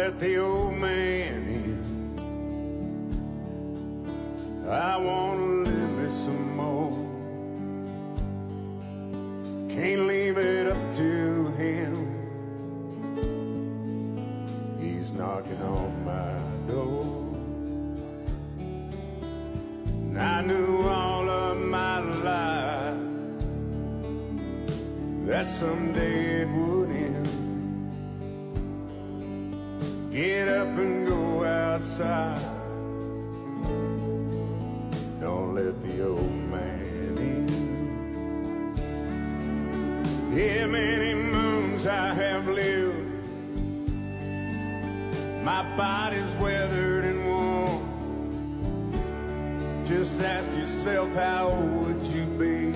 let the old man in. I wanna live me some more. Can't leave it up to him. He's knocking on my door. And I knew all of my life that someday yourself how would you be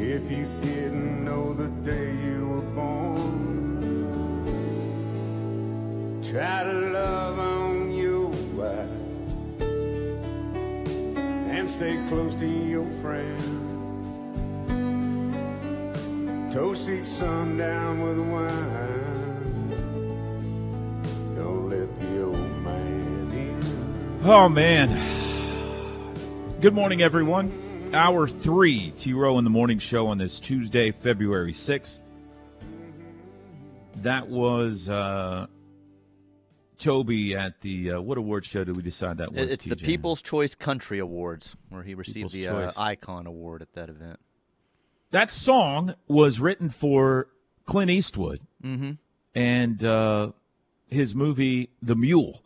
if you didn't know the day you were born. Try to love on your wife and stay close to your friend. Toast each sundown with wine. Don't let the old man in. Oh man. Good morning, everyone. Hour three, T Row in the Morning Show on this Tuesday, February 6th. That was uh, Toby at the, uh, what award show did we decide that was? It- It's the People's Choice Country Awards, where he received People's the uh, Icon Award at that event. That song was written for Clint Eastwood Mm-hmm. and uh, his movie The Mule.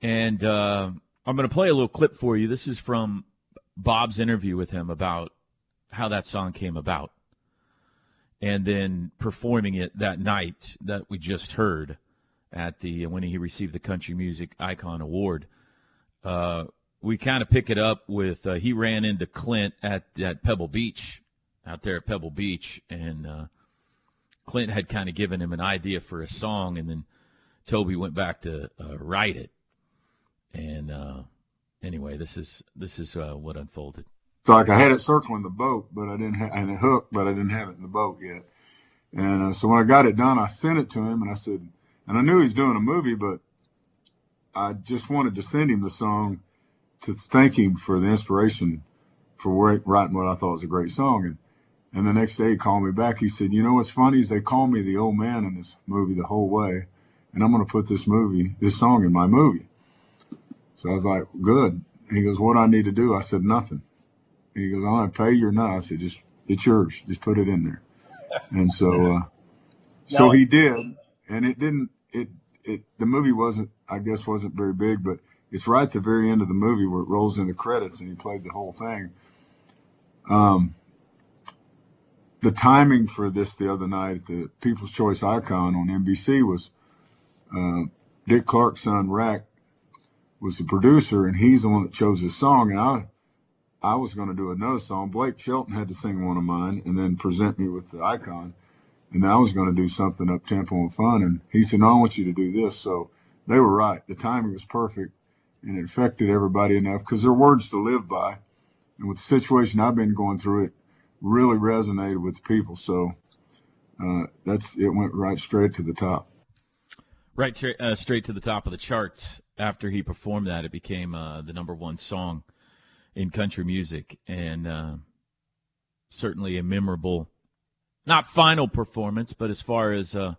And uh, I'm going to play a little clip for you. This is from Bob's interview with him about how that song came about, and then performing it that night that we just heard at the when he received the Country Music Icon Award. Uh, we kind of pick it up with uh, he ran into Clint at at Pebble Beach, out there at Pebble Beach, and uh, Clint had kind of given him an idea for a song, and then Toby went back to uh, write it. And uh, anyway, this is this is uh, what unfolded. It's like I had it circling the boat, but I didn't have, and it hooked, but I didn't have it in the boat yet. And uh, so when I got it done, I sent it to him, and I said, and I knew he was doing a movie, but I just wanted to send him the song to thank him for the inspiration for writing what I thought was a great song. And and the next day he called me back. He said, you know what's funny is they call me the old man in this movie the whole way, and I'm going to put this movie, this song in my movie. So I was like, good. He goes, what do I need to do? I said, nothing. He goes, I'm going to pay you or not. I said, just, it's yours. Just put it in there. And so, uh, so he did. And it didn't, it, it, the movie wasn't, I guess, wasn't very big, but it's right at the very end of the movie where it rolls into the credits and he played the whole thing. Um, the timing for this the other night at the People's Choice Icon on NBC was, uh, Dick Clark's son, RAC, was the producer and he's the one that chose this song. And I, I was going to do another song. Blake Shelton had to sing one of mine and then present me with the icon. And I was going to do something up tempo and fun. And he said, no, I want you to do this. So they were right. The timing was perfect and it affected everybody enough because they're words to live by. And with the situation I've been going through, it really resonated with the people. So, uh, that's, it went right straight to the top. Right, tra- uh, straight to the top of the charts. After he performed that, it became uh, the number one song in country music, and uh, certainly a memorable, not final performance, but as far as uh,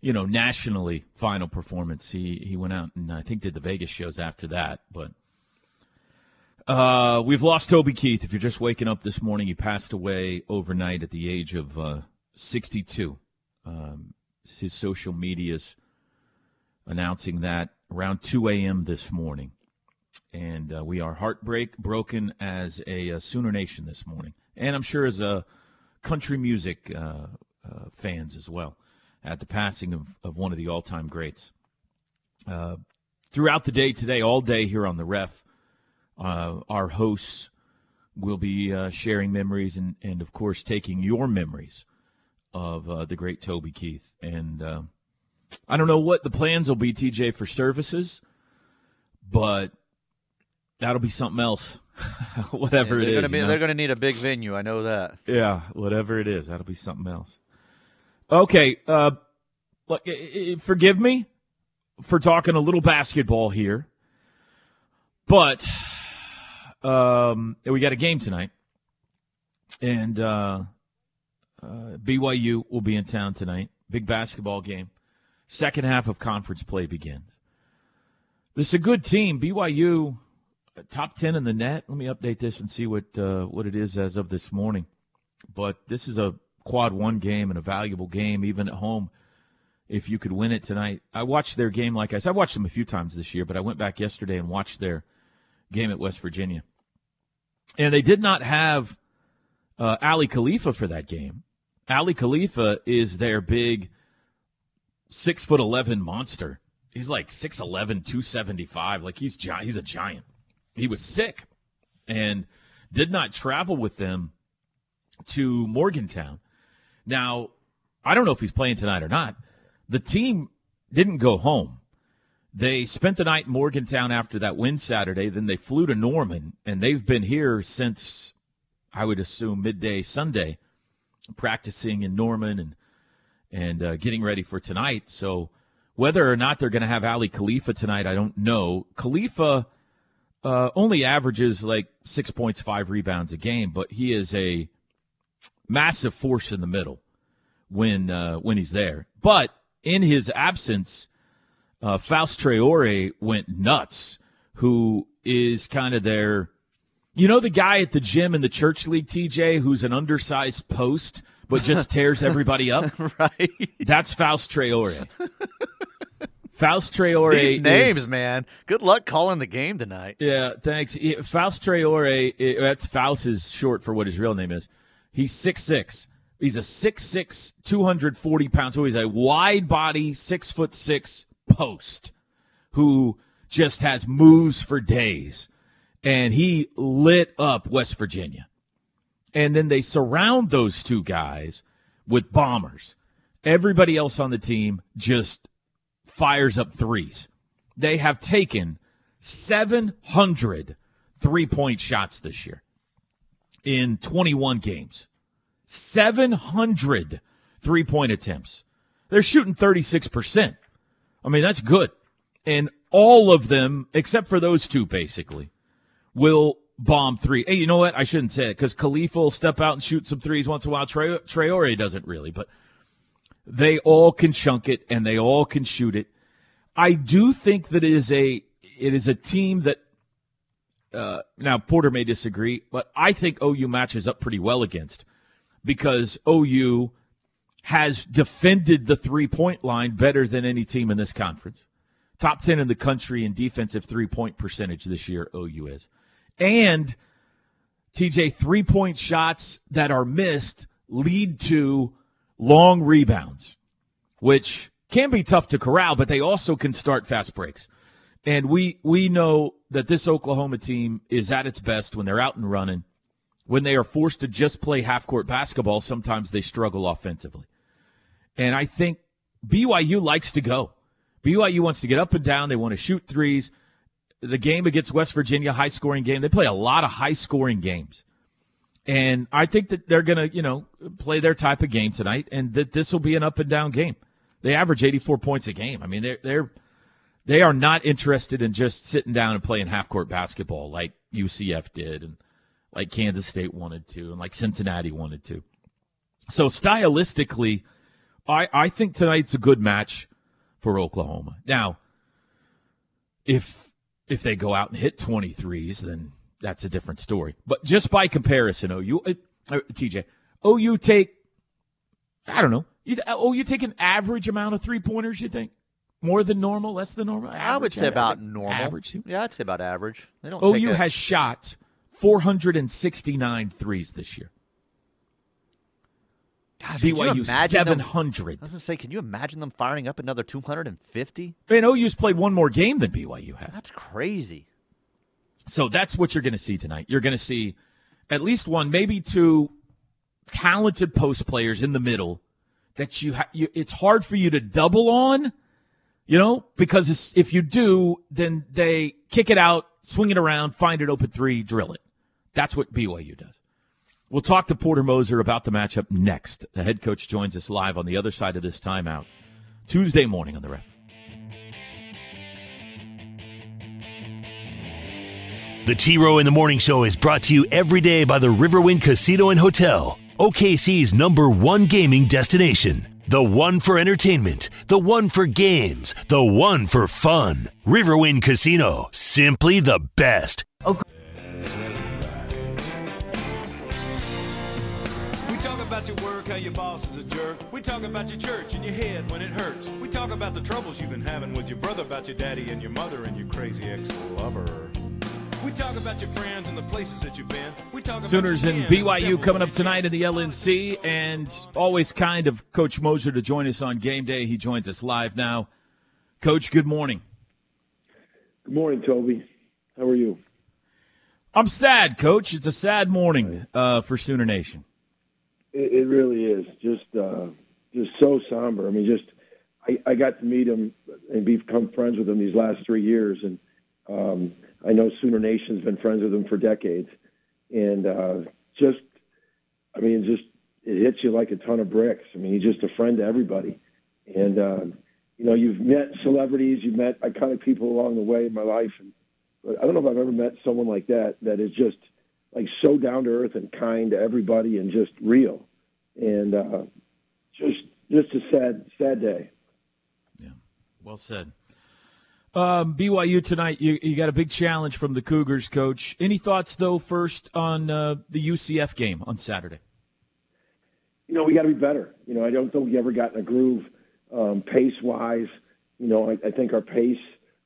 you know, nationally final performance. He he went out and I think did the Vegas shows after that. But uh, we've lost Toby Keith. If you're just waking up this morning, he passed away overnight at the age of uh, 62. Um, his social medias announcing that around 2 a.m. this morning. And uh, we are heartbreak broken as a, uh Sooner Nation this morning. And I'm sure as a country music uh, uh, fans as well at the passing of, of one of the all time greats. Uh, throughout the day today, all day here on the ref, uh, our hosts will be sharing memories and, and, of course, taking your memories of the great Toby Keith. And I don't know what the plans will be, TJ, for services, but that'll be something else. whatever they're it is. Gonna be, you know? They're going to need a big venue. I know that. Yeah, whatever it is, that'll be something else. Okay, uh, look, forgive me for talking a little basketball here, but um, we got a game tonight, and uh, uh, BYU will be in town tonight. Big basketball game. Second half of conference play begins. This is a good team. BYU uh, top ten in the net. Let me update this and see what uh, what it is as of this morning. But this is a quad one game and a valuable game, even at home. If you could win it tonight, I watched their game. Like I said, I watched them a few times this year, but I went back yesterday and watched their game at West Virginia, and they did not have uh, Aly Khalifa for that game. Aly Khalifa is their big six foot eleven monster. He's like 6'11", 275. Like he's gi- he's a giant. He was sick and did not travel with them to Morgantown. Now, I don't know if he's playing tonight or not. The team didn't go home. They spent the night in Morgantown after that win Saturday. Then they flew to Norman, and they've been here since I would assume midday Sunday, practicing in Norman and and uh, getting ready for tonight. So whether or not they're going to have Aly Khalifa tonight, I don't know. Khalifa uh, only averages like six points, five rebounds a game, but he is a massive force in the middle when uh, when he's there. But in his absence, uh, Faust Traore went nuts. Who is kind of their, you know, the guy at the gym in the church league, TJ, who's an undersized post but just tears everybody up. right. That's Faust Traore. Faust Traore These names, is, man. Good luck calling the game tonight. Yeah, thanks. Faust Traore, that's Faust is short for what his real name is. He's 6'6". He's a 6'6", 240 pounds. So he's a wide body, six foot six post who just has moves for days. And he lit up West Virginia. And then they surround those two guys with bombers. Everybody else on the team just fires up threes. They have taken 700 three point shots this year in 21 games. 700 three point attempts. They're shooting 36%. I mean, that's good. And all of them, except for those two, basically, will bomb three. Hey, you know what? I shouldn't say it because Khalifa will step out and shoot some threes once in a while. Tre- Traore doesn't really, but they all can chunk it and they all can shoot it. I do think that it is a it is a team that uh, now Porter may disagree, but I think OU matches up pretty well against because OU has defended the three point line better than any team in this conference. Top 10 in the country in defensive three point percentage this year, OU is. And TJ, three point shots that are missed lead to long rebounds, which can be tough to corral, but they also can start fast breaks. And we we know that this Oklahoma team is at its best when they're out and running. When they are forced to just play half court basketball, sometimes they struggle offensively. And I think BYU likes to go. BYU wants to get up and down. They want to shoot threes. The game against West Virginia, high scoring game. They play a lot of high scoring games. And I think that they're going to, you know, play their type of game tonight and that this will be an up and down game. They average 84 points a game. I mean, they're, they're, they are not interested in just sitting down and playing half court basketball like UCF did and like Kansas State wanted to and like Cincinnati wanted to. So stylistically, I, I think tonight's a good match for Oklahoma. Now, if if they go out and hit 23s, then that's a different story. But just by comparison, OU, uh, uh, TJ, OU take, I don't know, you, OU take an average amount of three pointers, you think? More than normal, less than normal? I would Average? say about think normal. Average. Yeah, I'd say about average. They don't. take OU a- has shot 469 threes this year. Gosh, BYU 700. I was gonna say, can you imagine them firing up another 250? And OU's played one more game than BYU has. That's crazy. So that's what you're going to see tonight. You're going to see at least one, maybe two talented post players in the middle that you, ha- you it's hard for you to double on, you know, because if you do, then they kick it out, swing it around, find an open three, drill it. That's what BYU does. We'll talk to Porter Moser about the matchup next. The head coach joins us live on the other side of this timeout. Tuesday morning on the ref. The T Row in the Morning Show is brought to you every day by the Riverwind Casino and Hotel, OKC's number one gaming destination. The one for entertainment, the one for games, the one for fun. Riverwind Casino, simply the best. We how your boss is a jerk. We talk about your church and your head when it hurts. We talk about the troubles you've been having with your brother, about your daddy and your mother and your crazy ex-lover. We talk about your friends and the places that you've been. We talk about Sooners and BYU coming up tonight in the LNC, and always kind of Coach Moser to join us on game day. He joins us live now. Coach, good morning. Good morning, Toby. How are you? I'm sad, Coach. It's a sad morning uh, for Sooner Nation. It, it really is. Just uh, just so somber. I mean, just I, I got to meet him and become friends with him these last three years, and um, I know Sooner Nation's been friends with him for decades, and uh, just I mean, just it hits you like a ton of bricks. I mean, he's just a friend to everybody, and uh, you know, you've met celebrities, you've met iconic people along the way in my life, and but I don't know if I've ever met someone like that that is just like so down to earth and kind to everybody and just real, and uh, just just a sad sad day. Yeah, well said. Um, BYU tonight, you, you got a big challenge from the Cougars, Coach. Any thoughts, though, first on uh, the UCF game on Saturday? you know, we got to be better. You know, I don't think we ever got in a groove um, pace wise. You know, I, I think our pace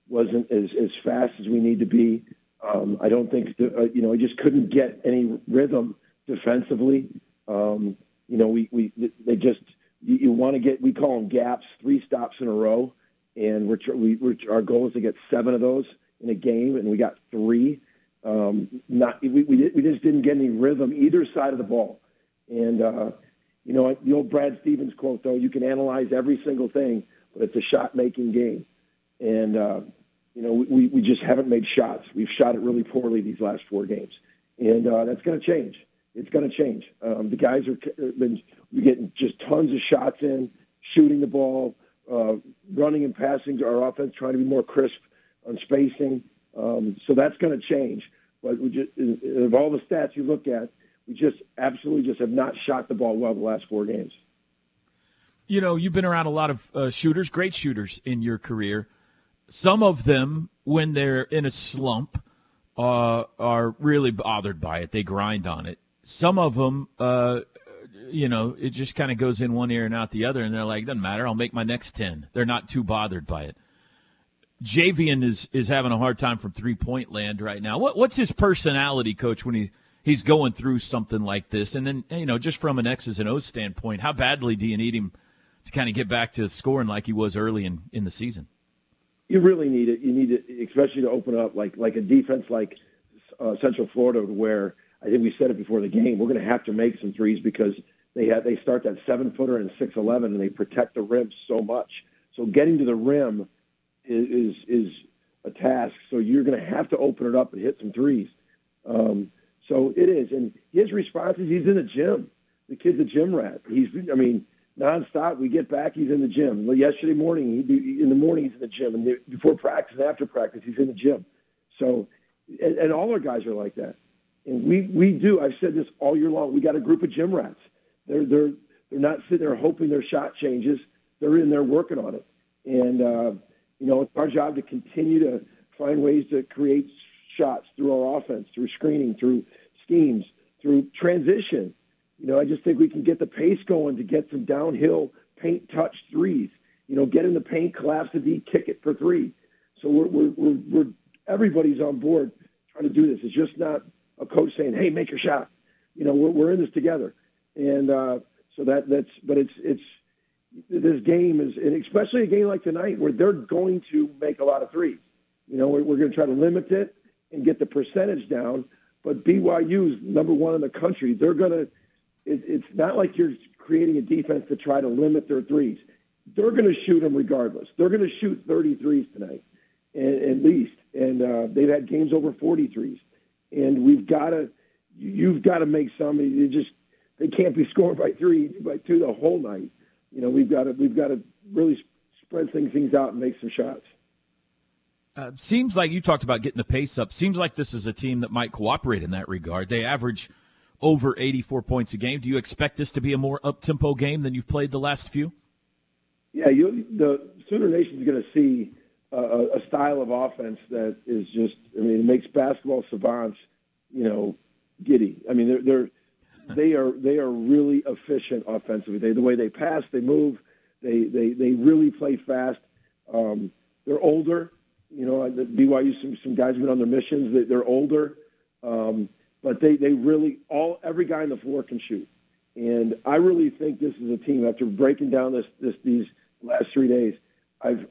wasn't as, as fast as we need to be. Um, I don't think, uh, you know, we just couldn't get any rhythm defensively. Um, you know, we, we they just, you, you want to get, we call them gaps, three stops in a row. And we're, we, we're, our goal is to get seven of those in a game, and we got three. Um, not, we, we, we just didn't get any rhythm either side of the ball. And, uh, you know, the old Brad Stevens quote, though, you can analyze every single thing, but it's a shot making game. And, uh, you know, we, we just haven't made shots. We've shot it really poorly these last four games. And uh, that's going to change. It's going to change. Um, the guys are been getting just tons of shots in, shooting the ball, uh, running and passing our offense, trying to be more crisp on spacing. Um, so that's going to change. But we just, of all the stats you look at, we just absolutely just have not shot the ball well the last four games. You know, you've been around a lot of uh, shooters, great shooters in your career. Some of them, when they're in a slump, uh, are really bothered by it. They grind on it. Some of them, uh, you know, it just kind of goes in one ear and out the other, and they're like, doesn't matter. I'll make my next 10. They're not too bothered by it. Javian is, is having a hard time from three point land right now. What, what's his personality, coach, when he, he's going through something like this? And then, you know, just from an X's and O's standpoint, how badly do you need him to kind of get back to scoring like he was early in, in the season? You really need it. You need it, especially to open up like like a defense like uh, Central Florida, where I think we said it before the game. We're going to have to make some threes because they have they start that seven footer and six eleven, and they protect the rim so much. So getting to the rim is is, is a task. So you're going to have to open it up and hit some threes. Um, so it is, and his response is he's in the gym. The kid's a gym rat. He's, I mean, nonstop. We get back, he's in the gym. Well, yesterday morning, he'd be in the morning he's in the gym, and before practice and after practice, he's in the gym. So, and, and all our guys are like that. And we we do. I've said this all year long. We got a group of gym rats. They're they're they're not sitting there hoping their shot changes. They're in there working on it. And uh, you know, it's our job to continue to find ways to create shots through our offense, through screening, through schemes, through transition. You know, I just think we can get the pace going to get some downhill paint touch threes. You know, get in the paint, collapse the D, kick it for three. So we're, we're, we're, we're everybody's on board trying to do this. It's just not a coach saying, "Hey, make your shot." You know, we're, we're in this together, and uh, so that that's. But it's it's this game is, and especially a game like tonight where they're going to make a lot of threes. You know, we're, we're going to try to limit it and get the percentage down. But BYU is number one in the country. They're going to. It, it's not like you're creating a defense to try to limit their threes. They're going to shoot them regardless. They're going to shoot 33s tonight, at least. And uh, they've had games over 43s. And we've got to, you've got to make some. You just they can't be scoring by three, by two the whole night. You know, we've got to we've got to really spread things things out and make some shots. Uh, seems like you talked about getting the pace up. Seems like this is a team that might cooperate in that regard. They average over 84 points a game. Do you expect this to be a more up tempo game than you've played the last few? Yeah, you, the Sooner Nation is going to see a, a style of offense that is just, I mean, it makes basketball savants, you know, giddy. I mean, they're, they're they are they are really efficient offensively. They the way they pass, they move, they they they really play fast. Um, they're older. You know, the BYU some some guys have been on their missions. They, they're older, um, but they they really all every guy on the floor can shoot. And I really think this is a team after breaking down this this these last three days. I've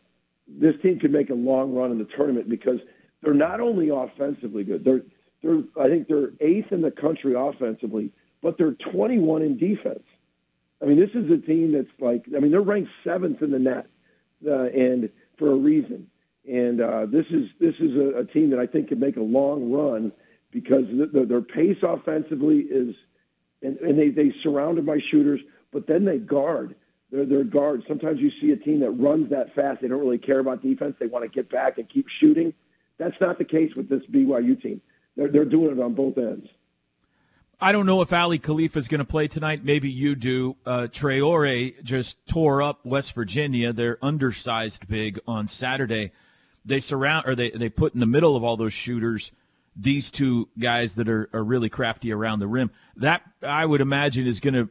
this team could make a long run in the tournament because they're not only offensively good. They're they're I think they're eighth in the country offensively, but they're 21 in defense. I mean, this is a team that's like I mean they're ranked seventh in the net, uh, and for a reason. And uh, this is this is a, a team that I think could make a long run because the, the, their pace offensively is, and, and they they surrounded by shooters, but then they guard. They're, they're guards. Sometimes you see a team that runs that fast. They don't really care about defense. They want to get back and keep shooting. That's not the case with this BYU team. They're, they're doing it on both ends. I don't know if Aly Khalifa is going to play tonight. Maybe you do. Uh, Traore just tore up West Virginia. They're undersized big on Saturday. They surround or they, they put in the middle of all those shooters these two guys that are, are really crafty around the rim. That I would imagine is going to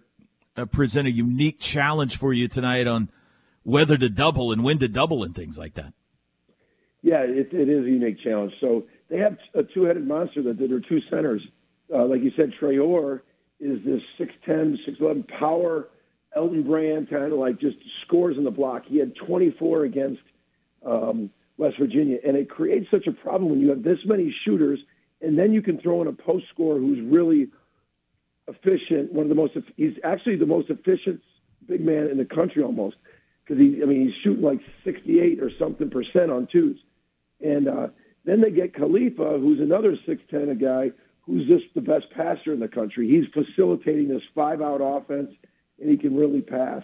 uh, present a unique challenge for you tonight on whether to double and when to double and things like that. Yeah, it, it is a unique challenge. So they have a two-headed monster that, are two centers. Uh, like you said, Traore is this 6'10", 6'11", power Elton Brand kind of like just scores in the block. He had 24 against um, West Virginia, and it creates such a problem when you have this many shooters, and then you can throw in a post scorer who's really – efficient. One of the most. He's actually the most efficient big man in the country almost because he. I mean, he's shooting like 68 or something percent on twos, and uh, then they get Khalifa, who's another 6'10 a guy who's just the best passer in the country. He's facilitating this five-out offense, and he can really pass.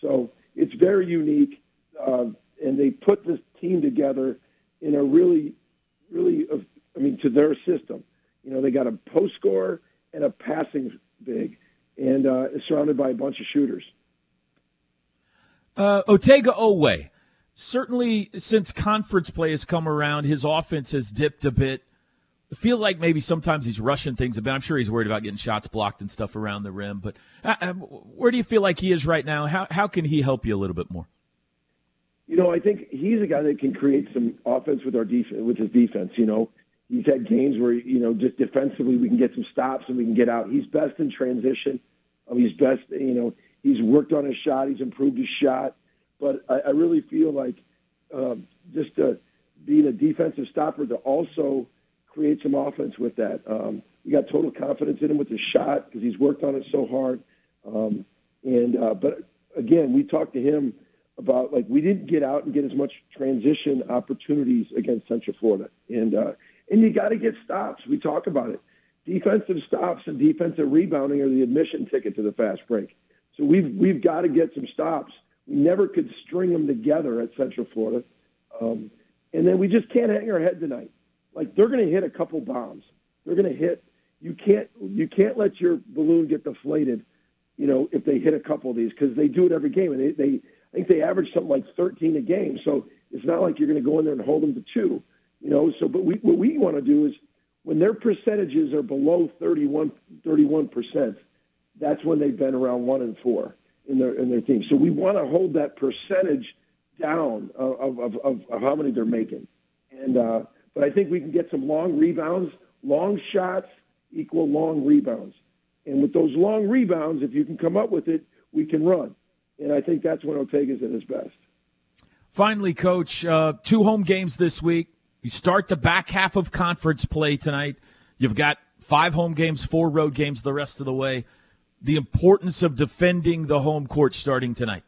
So it's very unique, uh, and they put this team together in a really, really. I mean, to their system. You know, they got a post scorer and a passing big, and uh, is surrounded by a bunch of shooters. Uh, Otega Oweh, certainly since conference play has come around, his offense has dipped a bit. I feel like maybe sometimes he's rushing things a bit. I'm sure he's worried about getting shots blocked and stuff around the rim. But uh, uh where do you feel like he is right now? How how can he help you a little bit more? You know, I think he's a guy that can create some offense with our defense, with his defense. You know, He's had games where you know just defensively we can get some stops and we can get out. He's best in transition. Um, he's best. You know, he's worked on his shot. He's improved his shot. But I, I really feel like uh, just uh, being a defensive stopper to also create some offense with that. Um, we got total confidence in him with his shot because he's worked on it so hard. Um, and uh, but again, we talked to him about like we didn't get out and get as much transition opportunities against Central Florida, and uh, and you got to get stops. We talk about it. Defensive stops and defensive rebounding are the admission ticket to the fast break. So we've we've got to get some stops. We never could string them together at Central Florida, um, and then we just can't hang our head tonight. Like they're going to hit a couple bombs. They're going to hit. You can't you can't let your balloon get deflated. You know if they hit a couple of these because they do it every game, and they, they I think they average something like 13 a game. So it's not like you're going to go in there and hold them to two. You know, so but we, what we want to do is when their percentages are below 31 percent, that's when they've been around one and four in their in their team. So we want to hold that percentage down of, of, of, of how many they're making. And uh, but I think we can get some long rebounds, long shots equal long rebounds. And with those long rebounds, if you can come up with it, we can run. And I think that's when Otega's at his best. Finally, Coach, uh, two home games this week. You start the back half of conference play tonight. You've got five home games, four road games the rest of the way. The importance of defending the home court starting tonight.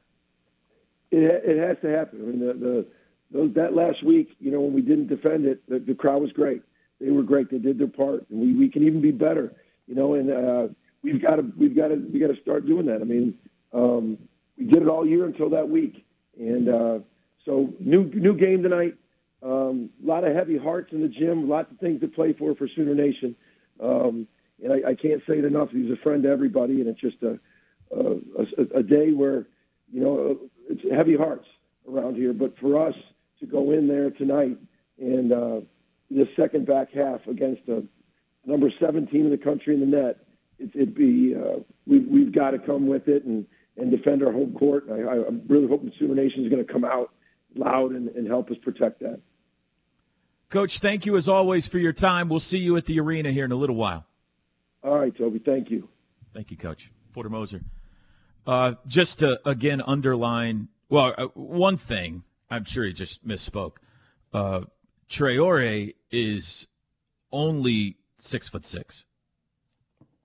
It, it has to happen. I mean, the, the those, that last week, you know, when we didn't defend it, the, the crowd was great. They were great. They did their part, and we, we can even be better. You know, and uh, we've got to we've got to we got to start doing that. I mean, um, we did it all year until that week, and uh, So new new game tonight. Um, a lot of heavy hearts in the gym. Lots of things to play for for Sooner Nation. Um, and I, I can't say it enough. He's a friend to everybody, and it's just a a, a, day where you know it's heavy hearts around here. But for us to go in there tonight and uh, this second back half against a number 17 in the country in the net, it, it'd be uh, we, we've got to come with it and and defend our home court. I, I'm really hoping Sooner Nation is going to come out loud and, and help us protect that. Coach, thank you as always for your time. We'll see you at the arena here in a little while. All right, Toby. Thank you. Thank you, Coach Porter Moser. Uh, just to again underline, well, uh, one thing I'm sure he just misspoke. Uh, Traore is only six foot six.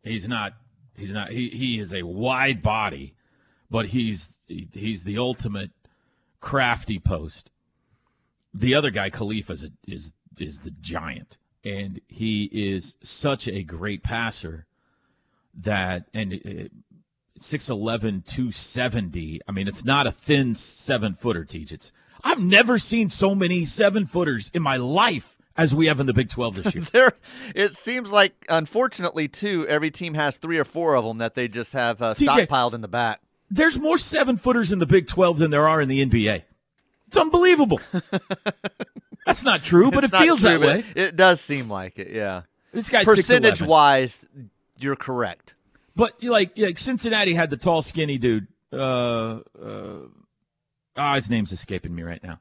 He's not. He's not. He he is a wide body, but he's he's the ultimate crafty post. The other guy, Khalifa, is is is the giant, and he is such a great passer that and. Uh, 6'11, 270. I mean, it's not a thin seven footer, Teach. It's I've never seen so many seven footers in my life as we have in the Big 12 this year. there, it seems like, unfortunately, too, every team has three or four of them that they just have uh, TJ, stockpiled in the back. There's more seven footers in the Big 12 than there are in the NBA. It's unbelievable. That's not true, but It's it feels true, that way. It does seem like it, yeah. This guy's Percentage 6'11". wise, you're correct. But like, like Cincinnati had the tall, skinny dude. Uh, uh, ah, his name's escaping me right now.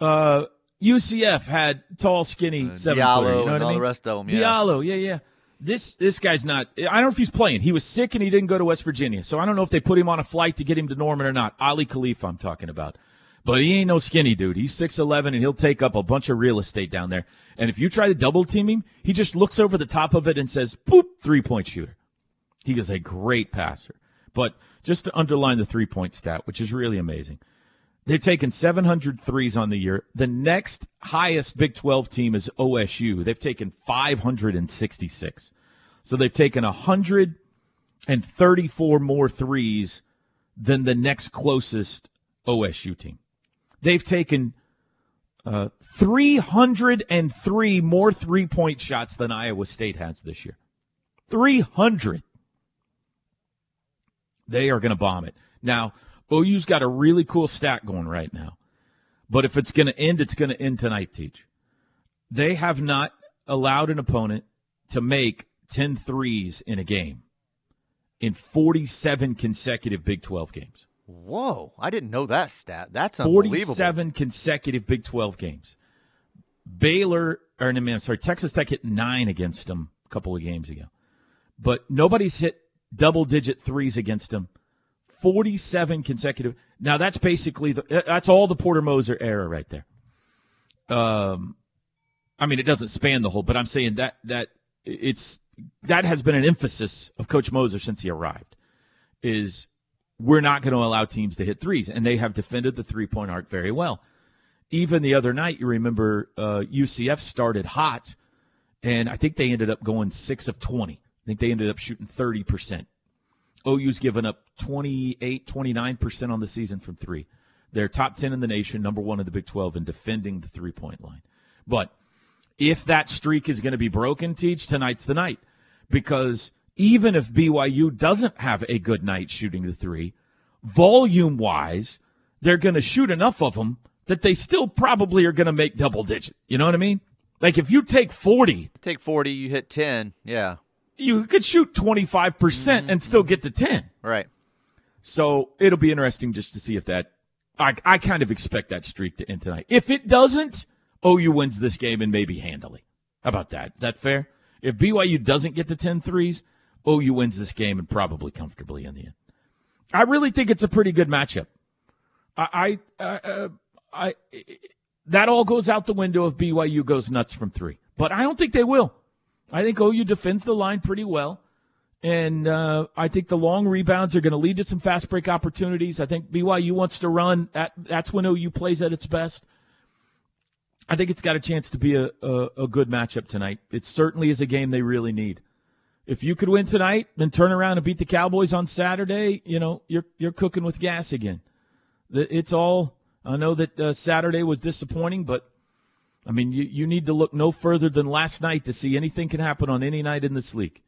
Uh, UCF had tall, skinny Uh, seven Diallo footer. You know and what I all mean? the rest of 'em, yeah. Diallo, yeah, yeah. This this guy's not. I don't know if he's playing. He was sick and he didn't go to West Virginia, so I don't know if they put him on a flight to get him to Norman or not. Aly Khalifa, I'm talking about. But he ain't no skinny dude. He's 6'11 and he'll take up a bunch of real estate down there. And if you try to double team him, he just looks over the top of it and says, boop, three point shooter. He is a great passer. But just to underline the three point stat, which is really amazing, they've taken 700 threes on the year. The next highest Big 12 team is OSU. They've taken 566. So they've taken 134 more threes than the next closest OSU team. They've taken uh, 303 more three point shots than Iowa State has this year. 300 they are going to bomb it. Now, OU's got a really cool stat going right now. But if it's going to end, it's going to end tonight, Teach. They have not allowed an opponent to make 10 threes in a game in 47 consecutive Big 12 games. Whoa, I didn't know that stat. That's unbelievable. 47 consecutive Big 12 games. Baylor, or no, I'm sorry, Texas Tech hit nine against them a couple of games ago. But nobody's hit double digit threes against them. 47 consecutive. Now that's basically the that's all the Porter Moser era right there. Um I mean it doesn't span the whole, but I'm saying that that it's that has been an emphasis of Coach Moser since he arrived. Is we're not going to allow teams to hit threes, and they have defended the three point arc very well. Even the other night, you remember uh, UCF started hot, and I think they ended up going six of 20. I think they ended up shooting 30%. OU's given up 28, 29% on the season from three. They're top 10 in the nation, number one in the Big 12 in defending the three point line. But if that streak is going to be broken, Teach, tonight's the night. Because even if BYU doesn't have a good night shooting the three, volume wise, they're going to shoot enough of them that they still probably are going to make double digit. You know what I mean? Like if you take 40, Take 40, you hit 10. Yeah, you could shoot 25% and mm-hmm. still get to 10. right. So it'll be interesting just to see if that. I, I kind of expect that streak to end tonight. If it doesn't, OU wins this game and maybe handily. How about that? Is that fair? If BYU doesn't get the 10 threes, OU wins this game and probably comfortably in the end. I really think it's a pretty good matchup. I, I, uh, I, that all goes out the window if BYU goes nuts from three, but I don't think they will. I think OU defends the line pretty well. And uh, I think the long rebounds are going to lead to some fast break opportunities. I think BYU wants to run. That, that's when OU plays at its best. I think it's got a chance to be a, a, a good matchup tonight. It certainly is a game they really need. If you could win tonight, then turn around and beat the Cowboys on Saturday, you know, you're you're cooking with gas again. It's all I know that uh, Saturday was disappointing, but I mean, you, you need to look no further than last night to see anything can happen on any night in this league.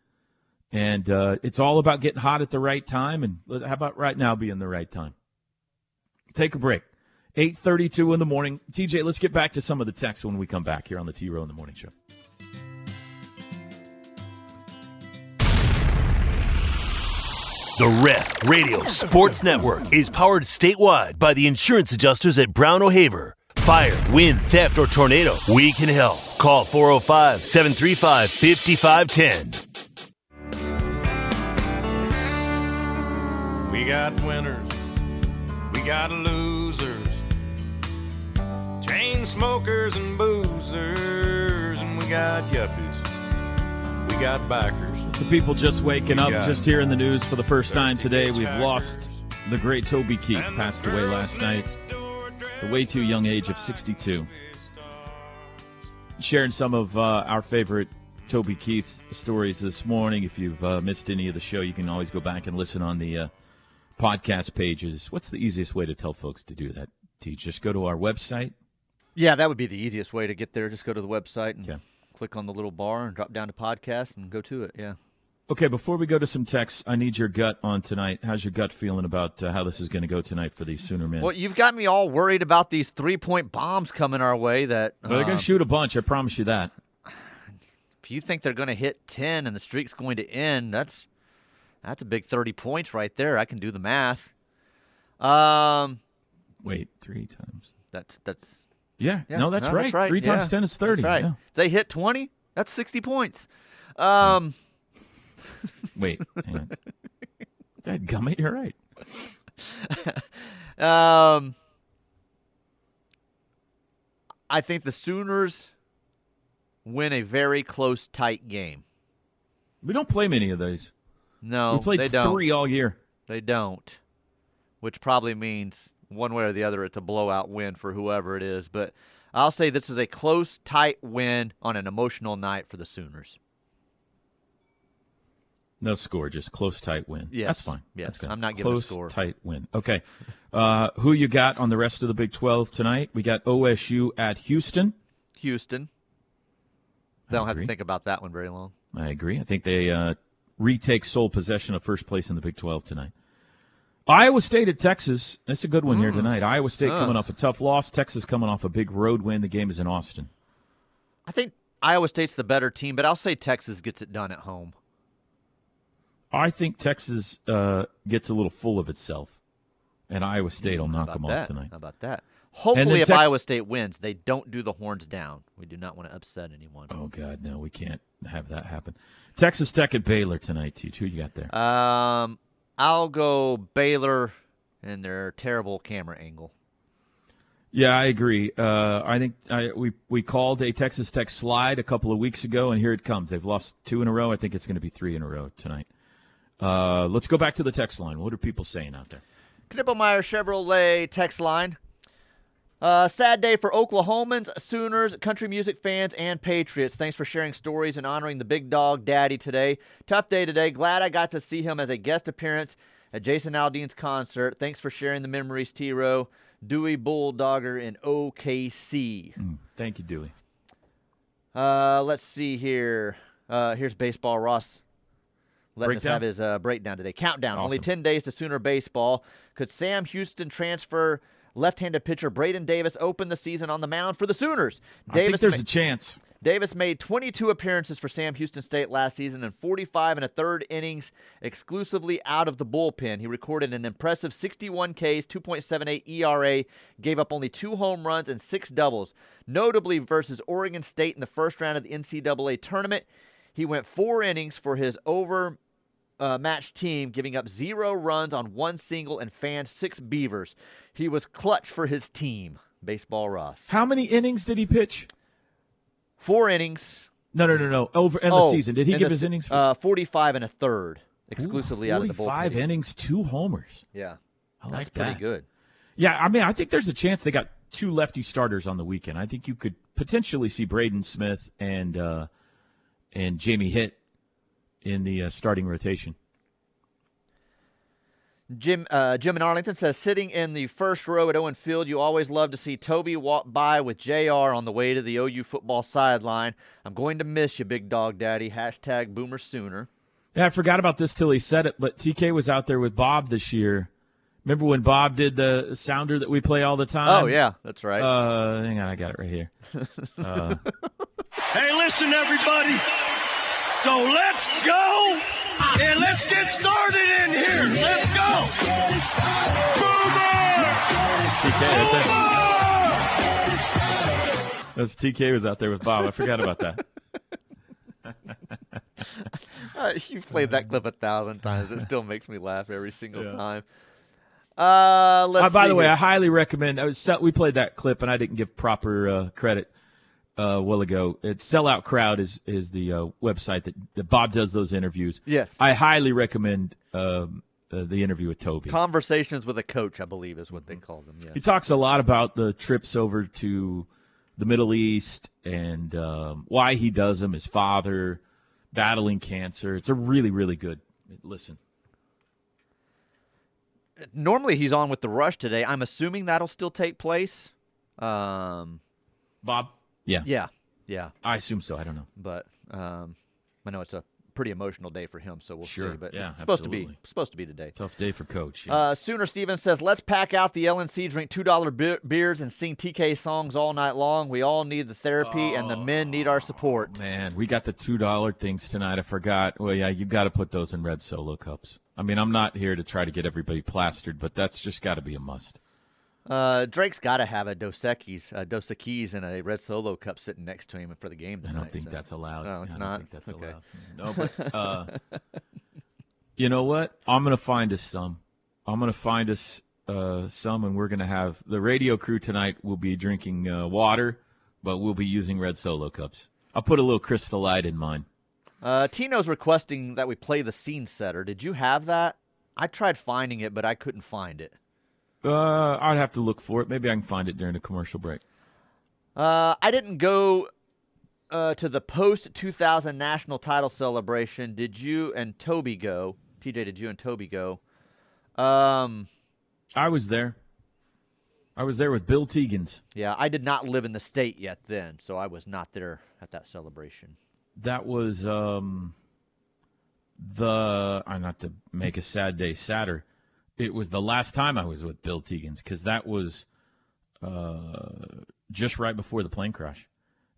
And uh, it's all about getting hot at the right time. And how about right now being the right time? Take a break. 8.32 in the morning. TJ, let's get back to some of the texts when we come back here on the T-Row in the Morning Show. The Ref Radio Sports Network is powered statewide by the insurance adjusters at Brown O'Haver. Fire, wind, theft, or tornado, we can help. Call 405 735 5510. We got winners, we got losers, chain smokers and boozers, and we got yuppies, we got backers. The people just waking up, just hearing the news for the first time today. We've lost the great Toby Keith, passed away last night, the way too young age of 62. Sharing some of uh, our favorite Toby Keith stories this morning. If you've uh, missed any of the show, you can always go back and listen on the uh, podcast pages. What's the easiest way to tell folks to do that? Teach. Just go to our website. Yeah, that would be the easiest way to get there. Just go to the website and Yeah. Click on the little bar and drop down to podcast and go to it. Yeah. Okay, before we go to some texts, I need your gut on tonight. How's your gut feeling about uh, how this is going to go tonight for the Sooner men? Well, you've got me all worried about these three point bombs coming our way. That Well, they're going um, to shoot a bunch. I promise you that. if you think they're going to hit 10 and the streak's going to end, that's that's a big 30 points right there. I can do the math. Um Wait, three times. that's that's Yeah, yeah, no, that's, no, right. Three yeah, times ten is thirty. That's right. yeah. They hit 20, that's 60 points. Um Wait, hang. That gummit, you're right. um I think the Sooners win a very close tight game. We don't play many of these. No, we played they don't. three all year. They don't, which probably means one way or the other it's a blowout win for whoever it is. But I'll say this is a close, tight win on an emotional night for the Sooners. No score, just close, tight win. Yes, that's fine. yes. That's good. I'm not giving a close, score. tight win. Okay, uh, who you got on the rest of the Big Twelve tonight? We got OSU at Houston. Houston. They don't have to think about that one very long. I agree. I think they uh, retake sole possession of first place in the Big 12 tonight. Iowa State at Texas. That's a good one here tonight. Iowa State Uh. coming off a tough loss. Texas coming off a big road win. The game is in Austin. I think Iowa State's the better team, but I'll say Texas gets it done at home. I think Texas uh, gets a little full of itself, and Iowa State will knock them that? off tonight. How about that? Hopefully, if Tex- Iowa State wins, they don't do the horns down. We do not want to upset anyone. Oh God, no, we can't have that happen. Texas Tech at Baylor tonight. Teach who you got there? Um, I'll go Baylor and their terrible camera angle. Yeah, I agree. Uh, I think I, we we called a Texas Tech slide a couple of weeks ago, and here it comes. They've lost two in a row. I think it's going to be three in a row tonight. Uh, let's go back to the text line. What are people saying out there? Knippelmeyer Chevrolet text line. Uh, sad day for Oklahomans, Sooners, country music fans, and Patriots. Thanks for sharing stories and honoring the big dog daddy today. Tough day today. Glad I got to see him as a guest appearance at Jason Aldean's concert. Thanks for sharing the memories, T Row. Dewey Bulldogger in OKC. Thank you, Dewey. Uh, let's see here. Uh, here's baseball. Ross letting us have his uh, breakdown today. Countdown. Only 10 days to Sooner baseball. Could Sam Houston transfer left-handed pitcher Braden Davis opened the season on the mound for the Sooners? I think Davis, there's ma- a chance. Davis made 22 appearances for Sam Houston State last season and 45 and a third innings exclusively out of the bullpen. He recorded an impressive 61 Ks, 2.78 ERA, gave up only two home runs and six doubles. Notably versus Oregon State in the first round of the NCAA tournament, he went four innings for his over uh, matched team, giving up zero runs on one single and fanned six beavers. He was clutch for his team. Baseball Ross. How many innings did he pitch? Four innings. No, no, no, no. Over in the Oh, season, did he give the his innings? Uh, 45 and a third, Ooh, exclusively out of the bullpen. 45 innings, two homers. Yeah, I that's like pretty that. good. Yeah, I mean, I think there's a chance they got two lefty starters on the weekend. I think you could potentially see Braden Smith and uh, and Jamie Hitt in the uh, starting rotation. Jim uh, Jim in Arlington says, sitting in the first row at Owen Field, you always love to see Toby walk by with Jr. on the way to the OU football sideline. I'm going to miss you, big dog daddy. Hashtag Boomer Sooner. Yeah, I forgot about this till he said it, but TK was out there with Bob this year. Remember when Bob did the sounder that we play all the time? Oh yeah, that's right. Uh, hang on, I got it right here. Uh, Hey, listen, everybody. So let's go and let's get started in here. Let's go. TK, right. That's TK was out there with Bob. I forgot about that. Uh, you've played that clip a thousand times. It still makes me laugh every single time. Uh, let's Uh, by see the way. I highly recommend. I was, we played that clip, and I didn't give proper uh, credit uh, a while ago. It's Sellout Crowd is is the uh, website that, that Bob does those interviews. Yes. I highly recommend um, uh, the interview with Toby. Conversations with a coach, I believe, is what they call them. He talks a lot about the trips over to the Middle East and um, why he does them. His father battling cancer. It's a really, really good listen. Normally, he's on with the rush today. I'm assuming that'll still take place. Um, Bob. Yeah. yeah, yeah, I assume so. I don't know. but um, I know it's a pretty emotional day for him, so we'll Sure, see. But yeah, it's supposed to be supposed to be today. Tough day for coach. yeah. Uh, Sooner Stevens says, "Let's pack out the LNC, drink two dollar be- beers, and sing TK songs all night long. We all need the therapy, and the men need our support." Man, we got the two dollar things tonight. I forgot. Well, yeah, you got to put those in red solo cups. I mean, I'm not here to try to get everybody plastered, but that's just got to be a must. Uh, Drake's got to have a Dos Equis, a Dos Equis, and a red Solo cup sitting next to him for the game Tonight, I don't think so- that's allowed. No, it's I don't not? think that's Okay. allowed. No, but uh, you know what? I'm gonna find us some. I'm gonna find us uh, some, and we're gonna have the radio crew tonight. will be drinking uh, water, but we'll be using red solo cups. I'll put a little crystal light in mine. Uh, Tino's requesting that we play the scene setter. Did you have that? I tried finding it, but I couldn't find it. Uh, I'd have to look for it. Maybe I can find it during a commercial break. Uh, I didn't go uh, to the post 2000 national title celebration. Did you and Toby go? TJ, did you and Toby go? Um, I was there. I was there with Bill Teegins. yeah, I did not live in the state yet then, so I was not there at that celebration. That was um the uh, not to make a sad day sadder. It was the last time I was with Bill Teegins because that was uh just right before the plane crash.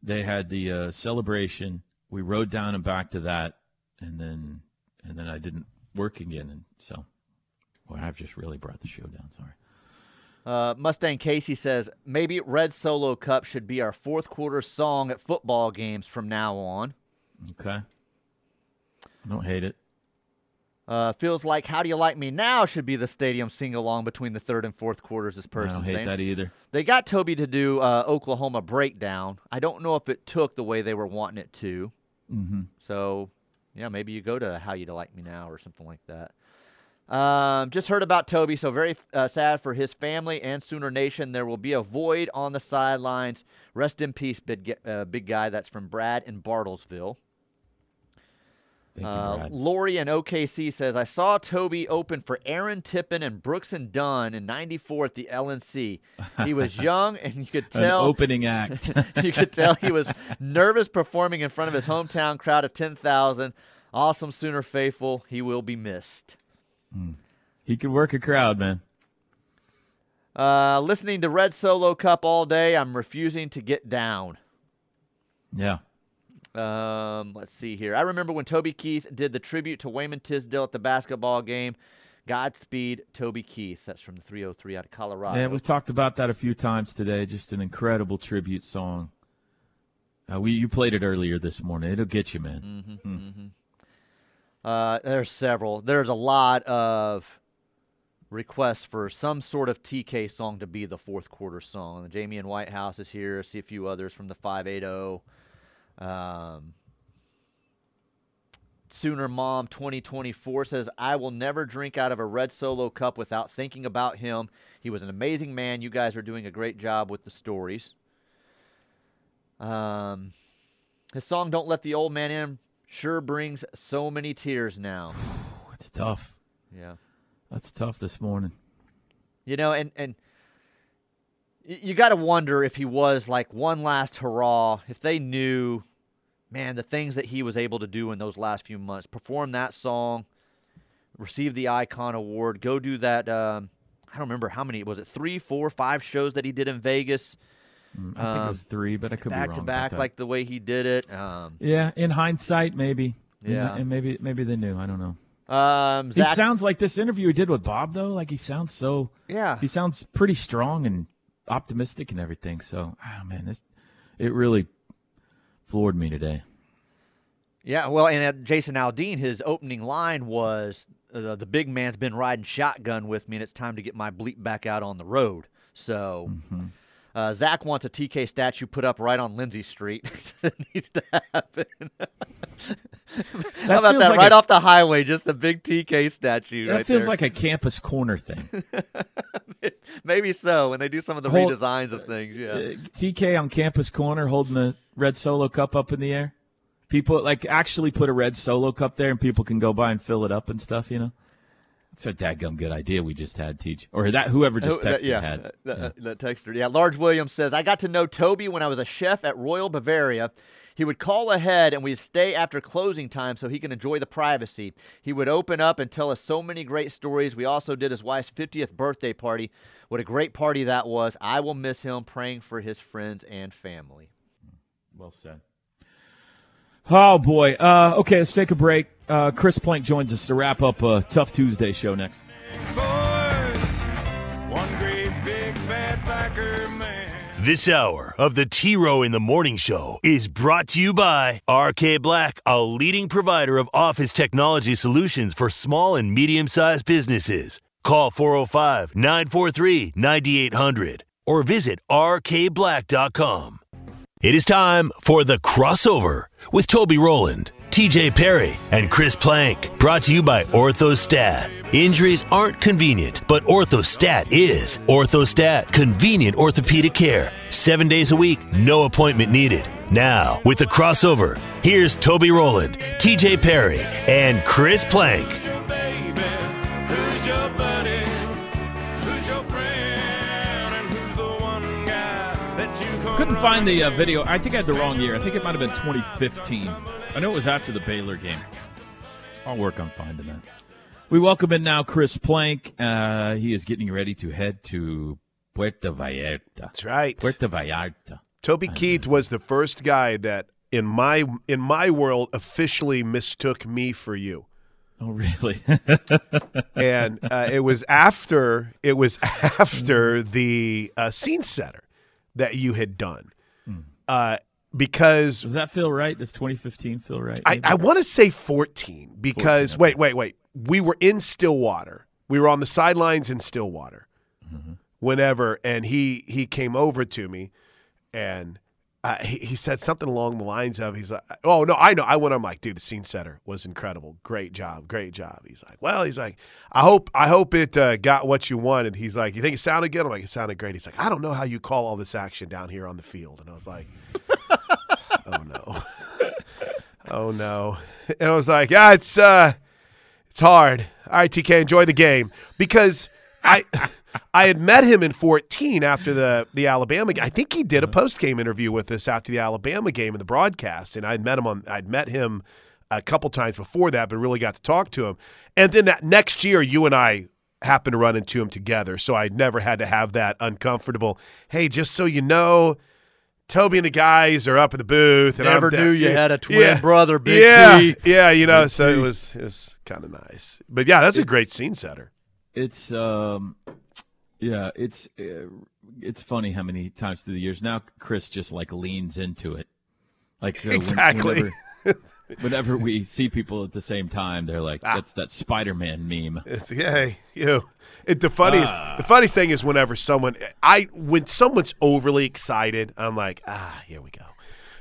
They had the uh, celebration. We rode down and back to that, and then and then I didn't work again, and so well, I've just really brought the show down. Sorry. Uh, Mustang Casey says maybe Red Solo Cup should be our fourth quarter song at football games from now on. Okay. I don't hate it. Uh, feels like "How Do You Like Me Now" should be the stadium sing along between the third and fourth quarters. This I person don't hate saying. that either. They got Toby to do uh, Oklahoma breakdown. I don't know if it took the way they were wanting it to. Mm-hmm. So, yeah, maybe you go to How You Like Me Now or something like that. Um, just heard about Toby, so very uh, sad for his family and Sooner Nation. There will be a void on the sidelines. Rest in peace, big, uh, big guy. That's from Brad in Bartlesville. Thank Uh, Lori in OKC says, I saw Toby open for Aaron Tippin and Brooks and Dunn in 94 at the LNC. He was young, and you could tell opening act. you could tell he was nervous performing in front of his hometown crowd of 10,000. Awesome Sooner faithful. He will be missed. he could work a crowd, man. Uh, listening to Red Solo Cup all day, I'm refusing to get down. Yeah. Um, let's see here. I remember when Toby Keith did the tribute to Wayman Tisdale at the basketball game. Godspeed, Toby Keith. That's from the 303 out of Colorado. Yeah, we've talked about that a few times today. Just an incredible tribute song. Uh, we you played it earlier this morning. It'll get you, man. Uh, there's several. There's a lot of requests for some sort of TK song to be the fourth quarter song. Jamie and White House is here. I see a few others from the 580. Um, Sooner Mom 2024 says, I will never drink out of a red solo cup without thinking about him. He was an amazing man. You guys are doing a great job with the stories. Um, his song Don't Let the Old Man In sure brings so many tears now. It's tough. Yeah. That's tough this morning. You know, and and you got to wonder if he was like one last hurrah. If they knew, man, the things that he was able to do in those last few months, perform that song, receive the Icon Award, go do that. Um, I don't remember how many was it, three, four, five shows that he did in Vegas, Mm, I think it Um, was three, but I could be back to back, like the way he did it. Um, yeah, in hindsight, maybe. Yeah. and maybe maybe they knew. I don't know. um, He sounds like this interview he did with Bob though. Like he sounds so. yeah, He sounds pretty strong and optimistic and everything. So, oh man, this it really floored me today. Yeah, well, and Jason Aldean, his opening line was, uh, "The big man's been riding shotgun with me, and it's time to get my bleep back out on the road." So, Mm-hmm. Uh, Zach wants a TK statue put up right on Lindsey Street. it needs to happen. How about that? like right a- off the highway, just a big TK statue. That right feels there. like a campus corner thing. maybe so when they do some of the Hold- redesigns of things. Yeah, Uh, TK on campus corner holding the red solo cup up in the air. People like actually put a red solo cup there, and people can go by and fill it up and stuff. You know, it's a dadgum good idea we just had, teach or that whoever just Who- that- texted yeah, had. that, that, that texter. Yeah, Large Williams says, I got to know Toby when I was a chef at Royal Bavaria. He would call ahead and we'd stay after closing time so he can enjoy the privacy. He would open up and tell us so many great stories. We also did his wife's 50th birthday party. What a great party that was. I will miss him praying for his friends and family. Well said. Oh boy. Uh, okay, let's take a break. Uh, Chris Plank joins us to wrap up a tough Tuesday show next. This hour of the T Row in the Morning Show is brought to you by RK Black, a leading provider of office technology solutions for small and medium sized businesses. Call 405 943 9800 or visit rkblack.com. It is time for the crossover with Toby Rowland, TJ Perry, and Chris Plank. Brought to you by Orthostat. Injuries aren't convenient, but Orthostat is. Orthostat, convenient orthopedic care. Seven days a week, no appointment needed. Now, with the crossover, here's Toby Rowland, TJ Perry, and Chris Plank. Couldn't find the uh, video. I think I had the wrong year. I think it might have been 2015. I know it was after the Baylor game. I'll work on finding that. We welcome in now Chris Plank. Uh, he is getting ready to head to Puerto Vallarta. That's right. Puerto Vallarta. Toby Keith was the first guy that in my in my world officially mistook me for you. Oh, really? and uh, it was after it was after the uh, scene setter that you had done uh, because Does that feel right? Does 2015 feel right? I, maybe? I want to say 14 because 14, wait wait wait. We were in Stillwater. We were on the sidelines in Stillwater whenever and he he came over to me and uh, he, he said something along the lines of he's like oh no I know. I went I'm like dude the scene setter was incredible. Great job great job. He's like well he's like I hope I hope it uh, got what you wanted. He's like you think it sounded good? I'm like it sounded great. He's like I don't know how you call all this action down here on the field. And I was like oh no oh no and I was like yeah it's uh it's hard all right TK enjoy the game because I I had met him in 14 after the the Alabama game. I think he did a post game interview with us after the Alabama game in the broadcast, and I'd met him on I'd met him a couple times before that, but really got to talk to him. And then that next year, you and I happened to run into him together, so I never had to have that uncomfortable. Hey, just so you know. Toby and the guys are up in the booth, and Never I'm knew you had a twin yeah, brother, Big yeah, T. yeah, you know. Big so it T. was it was kind of nice, but yeah, that's a great scene setter. it's um yeah it's uh, it's funny how many times through the years now chris just like leans into it like uh, Exactly. whenever, whenever we see people at the same time they're like Ah. that's that spider-man meme It's, hey, you. It, the funniest, Ah. the funniest thing is whenever someone, I when someone's overly excited, I'm like, ah, here we go.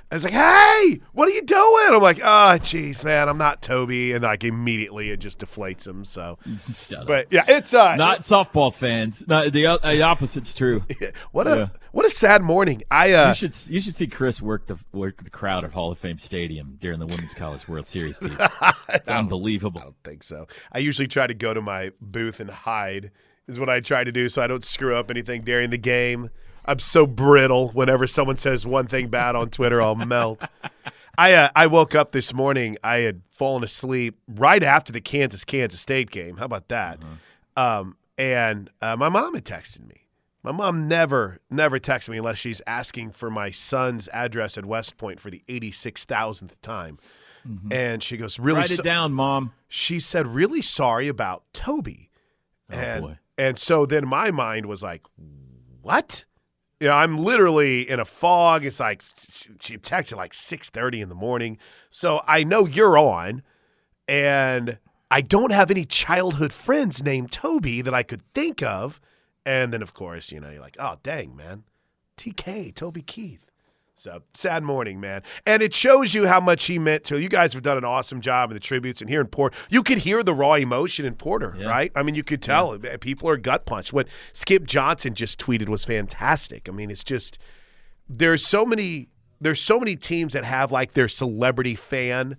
I was like, "Hey, what are you doing?" I'm like, "Oh, jeez, man, I'm not Toby," and like immediately it just deflates him. So, but yeah, it's uh, Not softball fans. No, the, o- the opposite's true. what a yeah. what a sad morning. I uh, you should you should see Chris work the work the crowd at Hall of Fame Stadium during the Women's College World Series. Dude. It's unbelievable. I don't think so. I usually try to go to my booth and hide. Is what I try to do so I don't screw up anything during the game. I'm so brittle. Whenever someone says one thing bad on Twitter, I'll melt. I uh, I woke up this morning. I had fallen asleep right after the Kansas Kansas State game. How about that? Um, and uh, my mom had texted me. My mom never never texts me unless she's asking for my son's address at West Point for the 86,000th time. And she goes, "Really? Write so- it down, Mom. she said really sorry about Toby. Oh, and boy. and so then my mind was like, what? You know, I'm literally in a fog. It's like she texted like 6:30 in the morning. So I know you're on and I don't have any childhood friends named Toby that I could think of. And then of course, you know, you're like, "Oh, dang, man. TK, Toby Keith." So sad morning, man. And it shows you how much he meant to you guys have done an awesome job in the tributes and here in Porter. You could hear the raw emotion in Porter, Yeah. right? I mean, you could tell uh, people are gut punched. What Skip Johnson just tweeted was fantastic. I mean, it's just there's so many there's so many teams that have like their celebrity fan.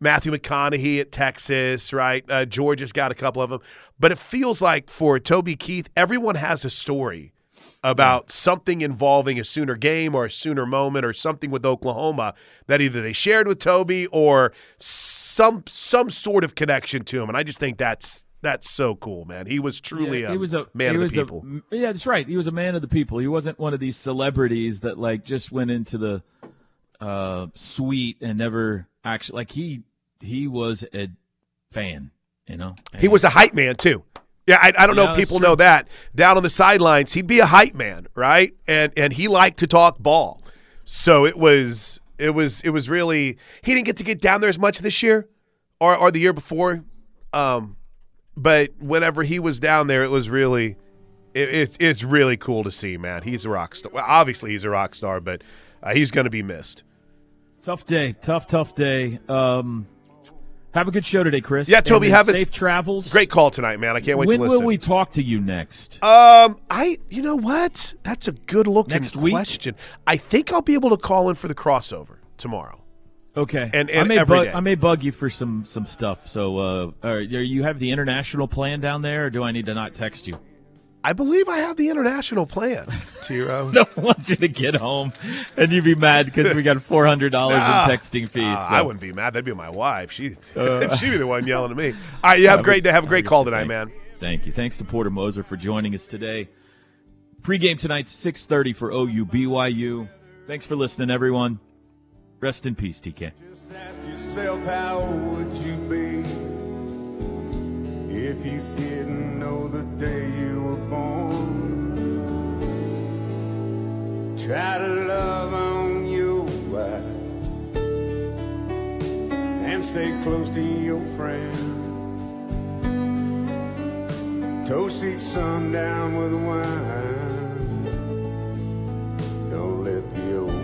Matthew McConaughey at Texas, right? Uh, Georgia's got a couple of them, but it feels like for Toby Keith, everyone has a story about something involving a Sooner game or a Sooner moment or something with Oklahoma that either they shared with Toby or some some sort of connection to him. And I just think that's that's so cool, man. He was truly Yeah, a, he was a man of the a- people. yeah, that's right. He was a man of the people. He wasn't one of these celebrities that like just went into the uh, suite and never actually like he he was a fan. You know, He was a hype man too. Yeah, I, I don't know Yeah, if people true. know that. Down on the sidelines, he'd be a hype man, right? And and he liked to talk ball. So it was it was it was really he didn't get to get down there as much this year or or the year before. Um but whenever he was down there, it was really it, it's it's really cool to see, man. He's a rock star. Well, obviously he's a rock star, but uh, he's going to be missed. tough day, tough tough day. Um, have a good show today, Chris. Yeah, Toby, And have a- safe travels. Great call tonight, man. I can't wait when to listen. When will we talk to you next? Um, I, you know what? That's a good looking Next week? question. I think I'll be able to call in for the crossover tomorrow. Okay, And- I may bug, day. I may bug you for some some stuff. So, uh, are, you have the international plan down there, or do I need to not text you? I believe I have the international plan. T Row. I don't want you to get home and you'd be mad because we got four hundred dollars Ah, in texting fees. Uh, so. I wouldn't be mad. That'd be my wife. She, she'd be the one yelling at me. All right, you have a great day. Have a great call tonight, man. Thank you. Thanks to Porter Moser for joining us today. Pre-game tonight, six thirty for OU BYU. Thanks for listening, everyone. Rest in peace, TK. Just ask yourself how would you be if you didn't know the day Try to love on your wife and stay close to your friend. Toast each sundown with wine. Don't let the old